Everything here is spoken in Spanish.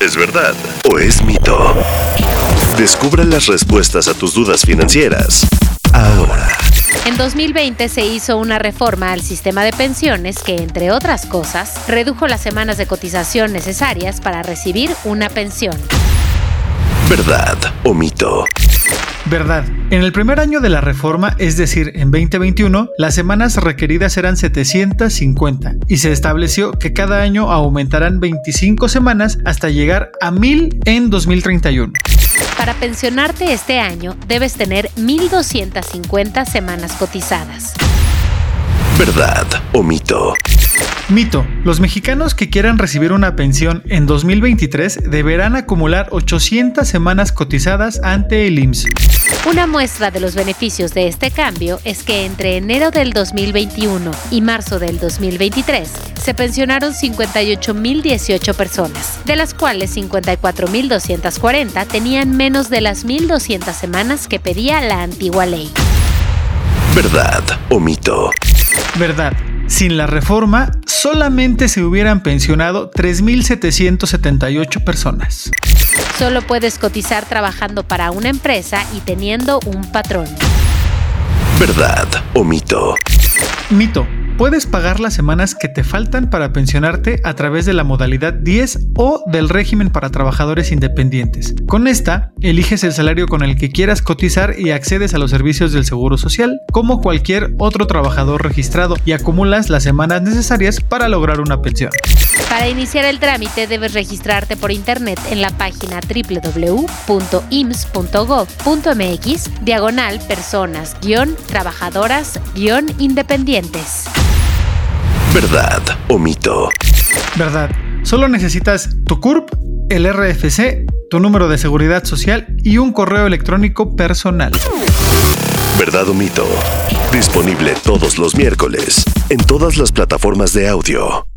¿Es verdad o es mito? Descubra las respuestas a tus dudas financieras ahora. En 2020 se hizo una reforma al sistema de pensiones que, entre otras cosas, redujo las semanas de cotización necesarias para recibir una pensión. ¿Verdad o mito? Verdad. En el primer año de la reforma, es decir, en 2021, las semanas requeridas eran 750 y se estableció que cada año aumentarán 25 semanas hasta llegar a 1000 en 2031. Para pensionarte este año, debes tener 1.250 semanas cotizadas. ¿Verdad o mito? Mito. Los mexicanos que quieran recibir una pensión en 2023 deberán acumular 800 semanas cotizadas ante el IMSS. Una muestra de los beneficios de este cambio es que entre enero del 2021 y marzo del 2023 se pensionaron 58.018 personas, de las cuales 54.240 tenían menos de las 1.200 semanas que pedía la antigua ley. ¿Verdad o mito? Verdad. Sin la reforma, solamente se hubieran pensionado 3.778 personas. Solo puedes cotizar trabajando para una empresa y teniendo un patrón. ¿Verdad o mito? Mito. Puedes pagar las semanas que te faltan para pensionarte a través de la modalidad 10 o del régimen para trabajadores independientes. Con esta, eliges el salario con el que quieras cotizar y accedes a los servicios del Seguro Social, como cualquier otro trabajador registrado, y acumulas las semanas necesarias para lograr una pensión. Para iniciar el trámite debes registrarte por internet en la página www.ims.gov.mx diagonal personas-trabajadoras-independientes. ¿Verdad o mito? Verdad. Solo necesitas tu CURP, el RFC, tu número de seguridad social y un correo electrónico personal. ¿Verdad o mito? Disponible todos los miércoles en todas las plataformas de audio.